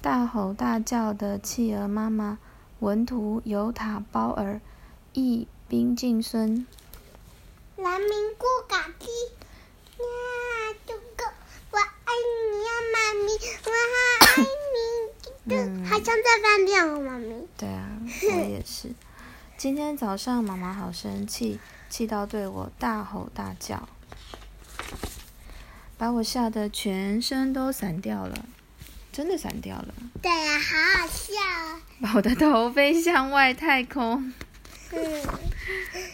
大吼大叫的企鹅妈妈，文图尤塔包尔，译冰敬孙。蓝明过嘎鸡，呀，哥哥，我爱你呀，妈咪，我好爱你。嗯好像在饭店哦，妈咪。对啊，我也是。今天早上妈妈好生气，气到对我大吼大叫，把我吓得全身都散掉了，真的散掉了，对呀、好好笑哦。把我的头飞向外太空，嗯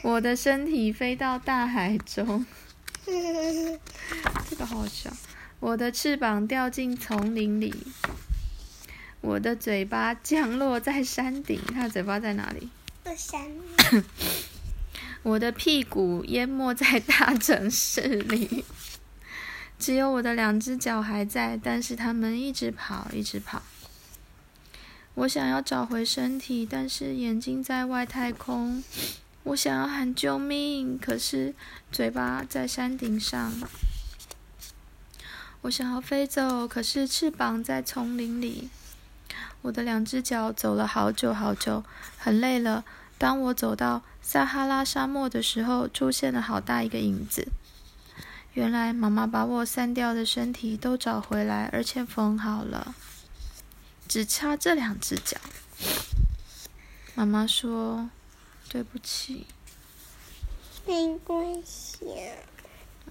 我的身体飞到大海中，这个好好笑。我的翅膀掉进丛林里，我的嘴巴降落在山顶。它的嘴巴在哪里？我的屁股淹没在大城市里，只有我的两只脚还在，但是它们一直跑，一直跑。我想要找回身体，但是眼睛在外太空。我想要喊救命，可是嘴巴在山顶上。我想要飞走，可是翅膀在丛林里。我的两只脚走了好久好久，很累了。当我走到撒哈拉沙漠的时候，出现了好大一个影子。原来妈妈把我散掉的身体都找回来，而且缝好了，只差这两只脚。妈妈说：“对不起。没关系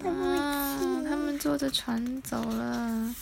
啊，”他们坐着船走了。